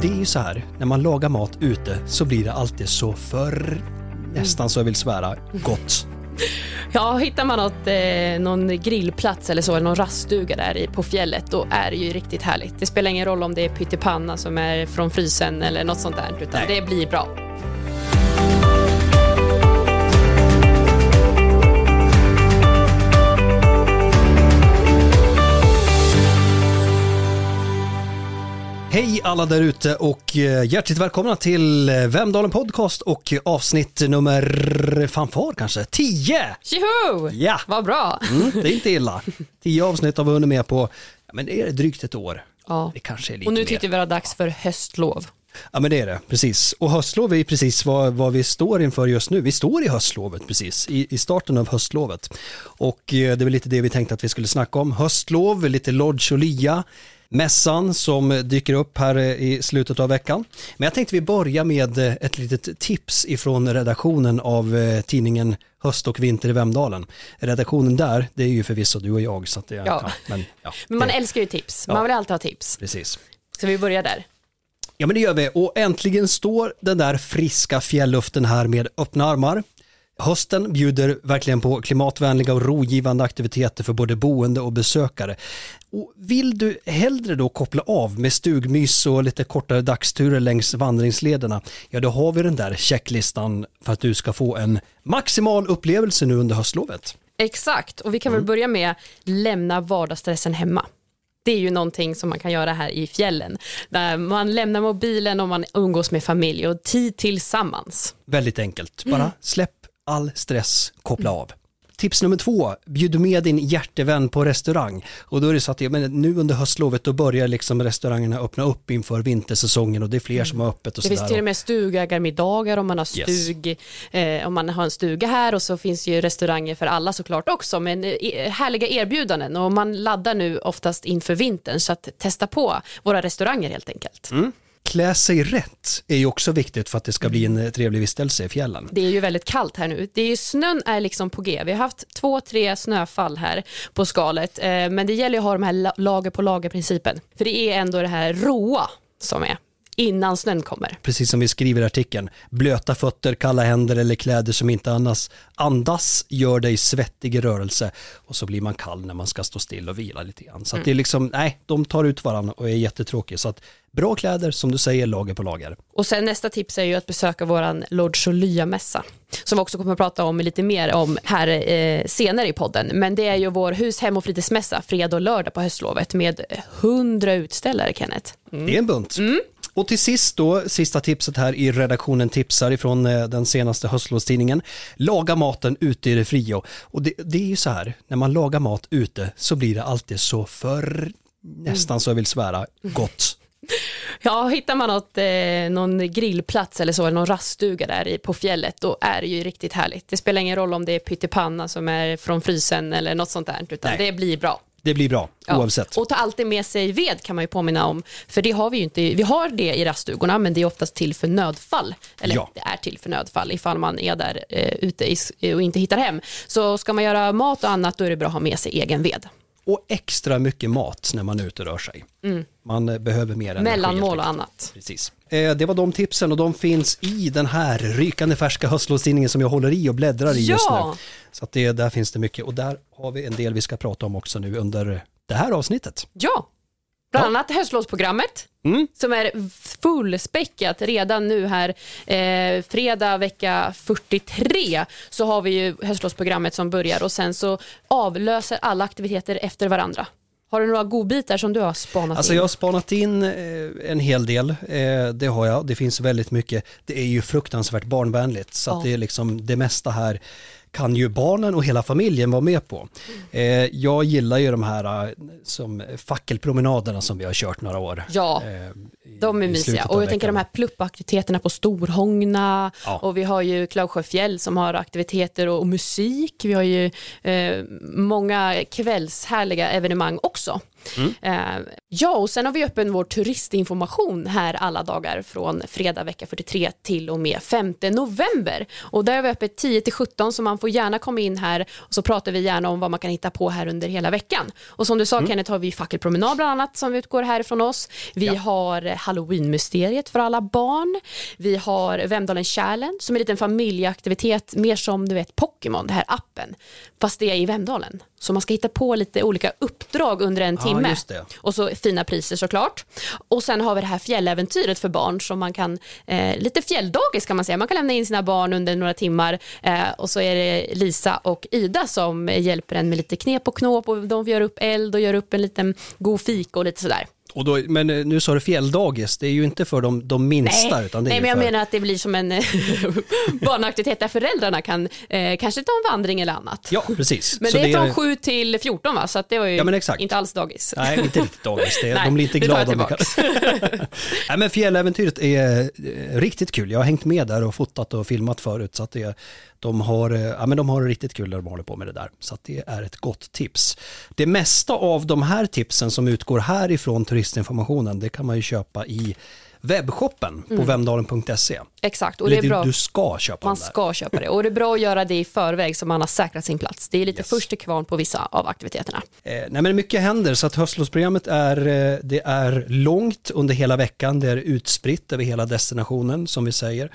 det är ju så här, när man lagar mat ute så blir det alltid så för nästan så jag vill svära, gott. Ja, hittar man något, eh, någon grillplats eller så, eller någon raststuga där i, på fjället, då är det ju riktigt härligt. Det spelar ingen roll om det är pyttipanna som är från frysen eller något sånt där, utan Nej. det blir bra. Alla där ute och eh, hjärtligt välkomna till eh, Vemdalen Podcast och avsnitt nummer fanfar kanske, 10! Tjoho! Ja. Vad bra! Mm, det är inte illa. 10 avsnitt har vi hunnit med på, ja, men det är drygt ett år. Ja. Det kanske är lite Och nu mer. tyckte vi det var dags för höstlov. Ja men det är det, precis. Och höstlov är ju precis vad, vad vi står inför just nu. Vi står i höstlovet precis, i, i starten av höstlovet. Och eh, det är väl lite det vi tänkte att vi skulle snacka om. Höstlov, lite Lodge och Lia. Mässan som dyker upp här eh, i slutet av veckan. Men jag tänkte vi börjar med eh, ett litet tips ifrån redaktionen av tidningen Höst och vinter i Vemdalen. Redaktionen där, det är ju förvisso du och jag. Så det, ja. Ja. men, ja, Men man det, älskar ju tips. Man vill alltid ha tips. precis. Så vi börjar där. Ja men det gör vi och äntligen står den där friska fjällluften här med öppna armar. Hösten bjuder verkligen på klimatvänliga och rogivande aktiviteter för både boende och besökare. Och vill du hellre då koppla av med stugmys och lite kortare dagsturer längs vandringslederna, ja då har vi den där checklistan för att du ska få en maximal upplevelse nu under höstlovet. Exakt, och vi kan Mm. väl börja med lämna vardagsstressen hemma. Det är ju någonting som man kan göra här i fjällen. Där man lämnar mobilen och man umgås med familj och tid tillsammans. Väldigt enkelt, bara släpp all stress, koppla av. Tips nummer två, bjud med din hjärtevän på restaurang. Och då är det så att ja, men nu under höstlovet då börjar liksom restaurangerna öppna upp inför vintersäsongen och det är fler som har öppet och Det finns till och med stugägarmiddagar om man har Yes. stug, eh, om man har en stuga här och så finns ju restauranger för alla såklart också men eh, härliga erbjudanden och man laddar nu oftast inför vintern så att testa på våra restauranger helt enkelt. Klä sig rätt är ju också viktigt för att det ska bli en eh, trevlig vistelse i fjällen. Det är ju väldigt kallt här nu. Det är ju, snön är liksom på G. Vi har haft två, tre snöfall här på skalet. Eh, men det gäller ju att ha de här lager på lager-principen. För det är ändå det här råa som är innan snön kommer. Precis som vi skriver i artikeln, blöta fötter, kalla händer eller kläder som inte andas, andas gör dig svettig i rörelse och så blir man kall när man ska stå still och vila lite grann. Så att det är liksom, nej, de tar ut varandra och är jättetråkiga. Så att bra kläder, som du säger, lager på lager. Och sen nästa tips är ju att besöka våran Lodge och Lya-mässa. Som vi också kommer att prata om lite mer om här eh, senare i podden. Men det är ju vår hus, hem och fritidsmässa fredag och lördag på höstlovet med 100 utställare, Kenneth. Det är en bunt. Och till sist då, sista tipset här i redaktionen tipsar ifrån eh, den senaste höstlovstidningen. Laga maten ute i det fria. Och det, det är ju så här, när man lagar mat ute så blir det alltid så för nästan så jag vill svära, gott. Ja, hittar man något, eh, någon grillplats eller så, eller någon raststuga där i, på fjället, då är det ju riktigt härligt. Det spelar ingen roll om det är pyttipanna som är från frysen eller något sånt där, utan Nej. det blir bra. Det blir bra, Ja. oavsett. Och ta alltid med sig ved kan man ju påminna om, för det har vi ju inte, vi har det i raststugorna, men det är oftast till för nödfall, eller Ja. det är till för nödfall ifall man är där eh, ute i, och inte hittar hem. Så ska man göra mat och annat, då är det bra att ha med sig egen ved. Och extra mycket mat när man är ute och rör sig. Man eh, behöver mer energi. Mellanmål och annat. Precis. Eh, Det var de tipsen och de finns i den här rykande färska höstlovstidningen som jag håller i och bläddrar i just Ja. nu. Så att det, där finns det mycket och där har vi en del vi ska prata om också nu under det här avsnittet. Ja, bland annat höstlovsprogrammet Mm. som är fullspäckat redan nu här. Eh, fredag vecka 43 så har vi ju höstlovsprogrammet som börjar och sen så avlöser alla aktiviteter efter varandra. Har du några godbitar som du har spanat Alltså in? jag har spanat in eh, en hel del, eh, det har jag. Det finns väldigt mycket. Det är ju fruktansvärt barnvänligt så att Ja. det är liksom det mesta här kan ju barnen och hela familjen vara med på. Eh, jag gillar ju de här som fackelpromenaderna som vi har kört några år. Ja, i- de är mysiga. Och jag tänker de här pluppaktiviteterna på Storhångna Ja. och vi har ju Klausjöfjäll som har aktiviteter och, och musik. Vi har ju eh, många kvällshärliga evenemang också. Mm. Eh, ja, och sen har vi öppen vår turistinformation här alla dagar från fredag vecka 43 till och med 5 november. Och där är vi öppet 10 till 17 så man får gärna komma in här och så pratar vi gärna om vad man kan hitta på här under hela veckan. Och som du sa mm. Kenneth har vi fackelpromenad bland annat som utgår härifrån oss. Vi ja. har halloweenmysteriet för alla barn. Vi har Vemdalen Challenge som är en liten familjeaktivitet mer som du vet Pokémon, den här appen. Fast det är i Vemdalen. Så man ska hitta på lite olika uppdrag under en timme. Ja, och så fina priser såklart. Och sen har vi det här fjälläventyret för barn som man kan, eh, lite fjälldagis kan man säga. Man kan lämna in sina barn under några timmar eh, och så är det Lisa och Ida som hjälper en med lite knep och knåp och de gör upp eld och gör upp en liten god fika och lite sådär. Och då, men eh, nu sa du fjälldagis, det är ju inte för de, de minsta. Nej, utan det nej men jag för... menar att det blir som en barnaktivitet där föräldrarna kan eh, kanske ta en vandring eller annat. Ja, precis. Men så det är från 7 till 14 va? Så det var ju ja, inte alls dagis. Nej, inte riktigt dagis. Det, nej, de blir inte glada om Nej, men fjälläventyret är eh, riktigt kul. Jag har hängt med där och fotat och filmat förut. Så att det, de har, eh, ja, men de har riktigt kul när de håller på med det där. Så det är ett gott tips. Det mesta av de här tipsen som utgår härifrån turistinformationen, det kan man ju köpa i webbshoppen på mm. vemdalen.se. Exakt. Och det är bra. Du ska köpa Man ska köpa det och det är bra att göra det i förväg så man har säkrat sin plats. Det är lite yes. först till kvarn på vissa av aktiviteterna. Eh, nej men mycket händer så att höstlovsprogrammet är, eh, det är långt under hela veckan. Det är utspritt över hela destinationen som vi säger.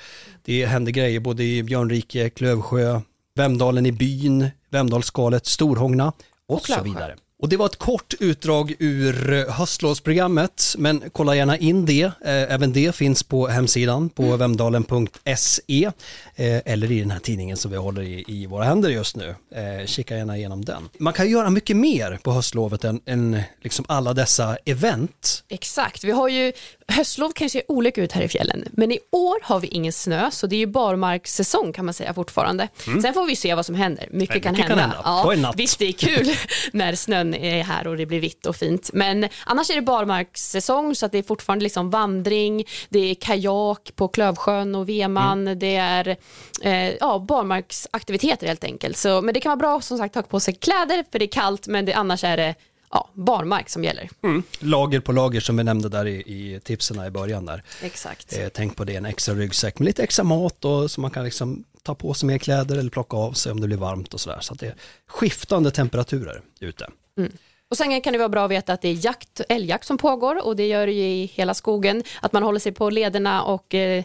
Det händer grejer både i Björnrike, Klövsjö, Vemdalen i byn, Vemdalsskalet, Storhångna och, och så vidare. Och det var ett kort utdrag ur eh, höstlovsprogrammet, men kolla gärna in det. Eh, även det finns på hemsidan på mm. vemdalen.se eh, eller i den här tidningen som vi håller i, i våra händer just nu. Kika gärna igenom den. Man kan göra mycket mer på höstlovet än, än liksom alla dessa event. Exakt, vi har ju höstlov kan se olika ut här i fjällen, men i år har vi ingen snö, så det är ju barmarkssäsong kan man säga fortfarande. Mm. Sen får vi se vad som händer. Mycket, Nej, kan, mycket hända. kan hända. Ja, visst, det är kul när snön är här och det blir vitt och fint. Men annars är det barmarkssäsong, så att det är fortfarande liksom vandring, det är kajak på Klövsjön och Veman, mm. det är eh, ja, barmarksaktiviteter helt enkelt. Så, men det kan vara bra som sagt att ha på sig kläder, för det är kallt, men det, annars är det ja, barmark som gäller. Mm. Lager på lager som vi nämnde där i, i tipsen i början där. Exakt. Eh, tänk på det, en extra ryggsäck med lite extra mat och så man kan liksom ta på sig mer kläder eller plocka av sig om det blir varmt och sådär. Så att det är skiftande temperaturer ute. Mm. Och sen kan det vara bra att veta att det är jakt, älgjakt som pågår och det gör det ju i hela skogen. Att man håller sig på lederna och eh,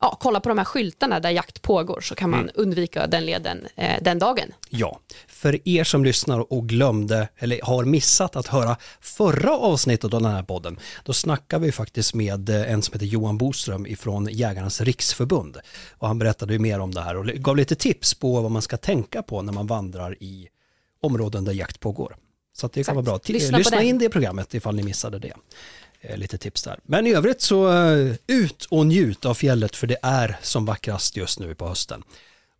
ja, kolla på de här skyltarna där jakt pågår så kan man mm. undvika den leden eh, den dagen. Ja, för er som lyssnar och glömde eller har missat att höra förra avsnittet av den här podden, då snackar vi faktiskt med eh, en som heter Johan Boström ifrån Jägarnas riksförbund. Och han berättade ju mer om det här och gav lite tips på vad man ska tänka på när man vandrar i områden där jakt pågår. Så det kan vara bra. Lyssna, Lyssna in det programmet ifall ni missade det. Eh, lite tips där. Men i övrigt så eh, ut och njut av fjället för det är som vackrast just nu på hösten.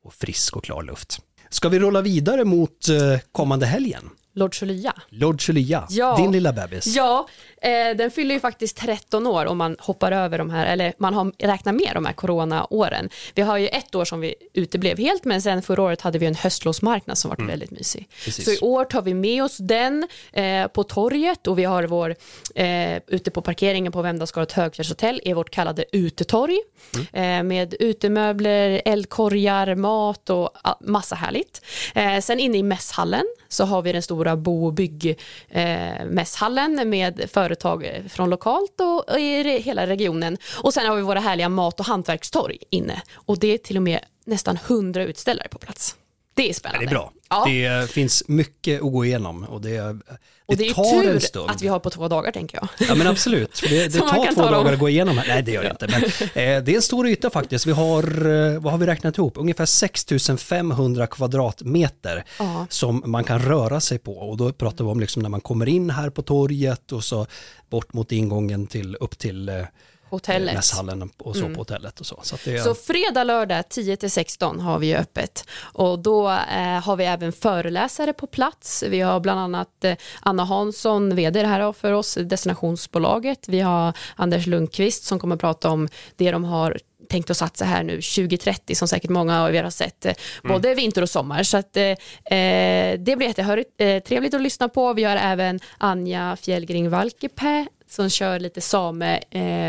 Och frisk och klar luft. Ska vi rulla vidare mot eh, kommande helgen? Lord Julia. Lord Julia, ja. din lilla bebis. Ja, eh, den fyller ju faktiskt 13 år om man hoppar över de här, eller man har, räknar med de här coronaåren. Vi har ju ett år som vi uteblev helt, men sen förra året hade vi en höstlovsmarknad som var mm. väldigt mysig. Precis. Så i år tar vi med oss den eh, på torget och vi har vår, eh, ute på parkeringen på Vemdalsskalet högfjällshotell, är vårt kallade utetorg mm. eh, med utemöbler, eldkorgar, mat och massa härligt. Eh, sen inne i mässhallen så har vi den stora bo och byggmässhallen eh, med företag eh, från lokalt och i hela regionen. Och sen har vi våra härliga mat och hantverkstorg inne och det är till och med nästan hundra utställare på plats. Det är spännande. det är bra. Ja. Det finns mycket att gå igenom och det, det, och det tar är tur att vi har på två dagar tänker jag. Ja men absolut, för det, det tar två dagar att gå igenom. Nej det gör det inte, men eh, det är en stor yta faktiskt. Vi har, eh, vad har vi räknat ihop, ungefär 6500 kvadratmeter ja. som man kan röra sig på och då pratar vi om liksom när man kommer in här på torget och så bort mot ingången till upp till eh, hotellet. mässhallen och så mm. på hotellet och så. Så, det... så fredag, lördag 10 till 16 har vi öppet och då eh, har vi även föreläsare på plats. Vi har bland annat eh, Anna Hansson, vd här för oss, destinationsbolaget. Vi har Anders Lundqvist som kommer prata om det de har tänkt att satsa här nu 2030 som säkert många av er har sett, eh, både vinter och sommar. Så att, eh, eh det blir jättetrevligt att lyssna på. Vi har även Anja Fjällgring Valkepää som kör lite same eh,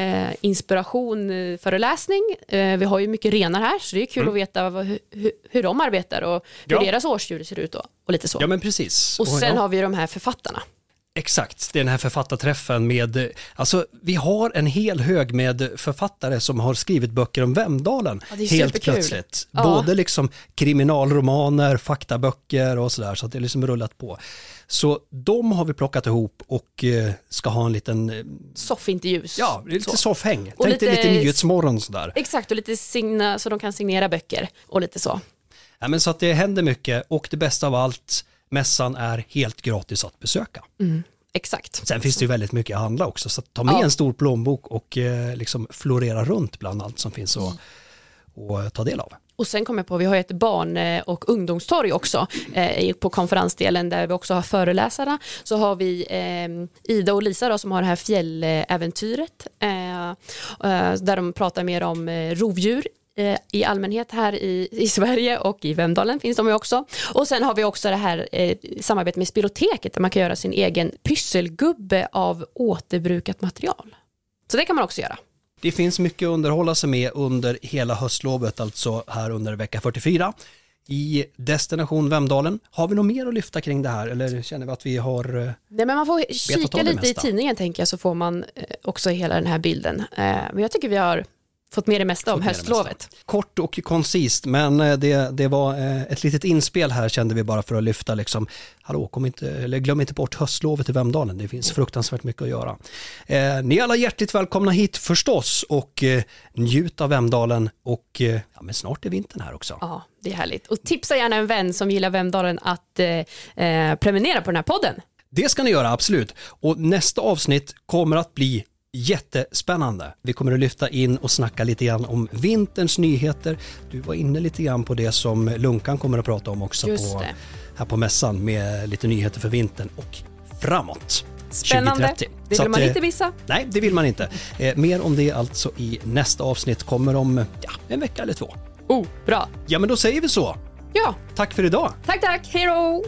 eh, inspiration eh, föreläsning. Eh, vi har ju mycket renar här så det är kul mm. att veta vad, hur, hur de arbetar och hur ja. deras årsdjur ser ut och, och lite så. Ja men precis. Och sen ja. har vi de här författarna. Exakt, det är den här författarträffen med, alltså vi har en hel hög med författare som har skrivit böcker om Vemdalen ja, helt plötsligt. Ja. Både liksom kriminalromaner, faktaböcker och sådär, så att det är liksom rullat på. Så de har vi plockat ihop och eh, ska ha en liten... Eh, Soffintervjus. Ja, lite soffhäng. Tänk lite, lite Nyhetsmorgon sådär. Exakt, och lite signa, så de kan signera böcker och lite så. Ja, men så att det händer mycket och det bästa av allt, mässan är helt gratis att besöka. Mm. Exakt. Sen finns det ju väldigt mycket att handla också, så ta med ja. en stor plånbok och eh, liksom florera runt bland allt som finns att och ta del av. Och sen kommer jag på, vi har ett barn eh, och ungdomstorg också eh, på konferensdelen där vi också har föreläsarna. Så har vi eh, Ida och Lisa då, som har det här fjälläventyret eh, där de pratar mer om rovdjur i allmänhet här i, i Sverige och i Vemdalen finns de ju också. Och sen har vi också det här eh, samarbetet med Spiroteket där man kan göra sin egen pysselgubbe av återbrukat material. Så det kan man också göra. Det finns mycket att underhålla sig med under hela höstlovet, alltså här under vecka 44 i Destination Vemdalen. Har vi något mer att lyfta kring det här eller känner vi att vi har eh, Nej, men Man får kika lite i tidningen tänker jag så får man eh, också hela den här bilden. Men jag tycker vi har fått med det mesta om höstlovet. Kort och koncist, men eh, det, det var eh, ett litet inspel här kände vi bara för att lyfta liksom, hallå, kom inte, eller glöm inte bort höstlovet i Vemdalen, det finns fruktansvärt mycket att göra. Eh, ni är alla hjärtligt välkomna hit förstås och eh, njut av Vemdalen och eh, ja, men snart är vintern här också. Ja, det är härligt. Och tipsa gärna en vän som gillar Vemdalen att eh, prenumerera på den här podden. Det ska ni göra, absolut. Och nästa avsnitt kommer att bli jättespännande. Vi kommer att lyfta in och snacka lite grann om vinterns nyheter. Du var inne lite grann på det som Lunkan kommer att prata om också på, här på mässan med lite nyheter för vintern och framåt. Spännande, 2030. det vill att, man inte eh, missa. Nej, det vill man inte. Eh, mer om det alltså i nästa avsnitt, kommer om ja, en vecka eller två. Oh, bra. Ja, men då säger vi så. Ja. Tack för idag. Tack, tack. Hej då!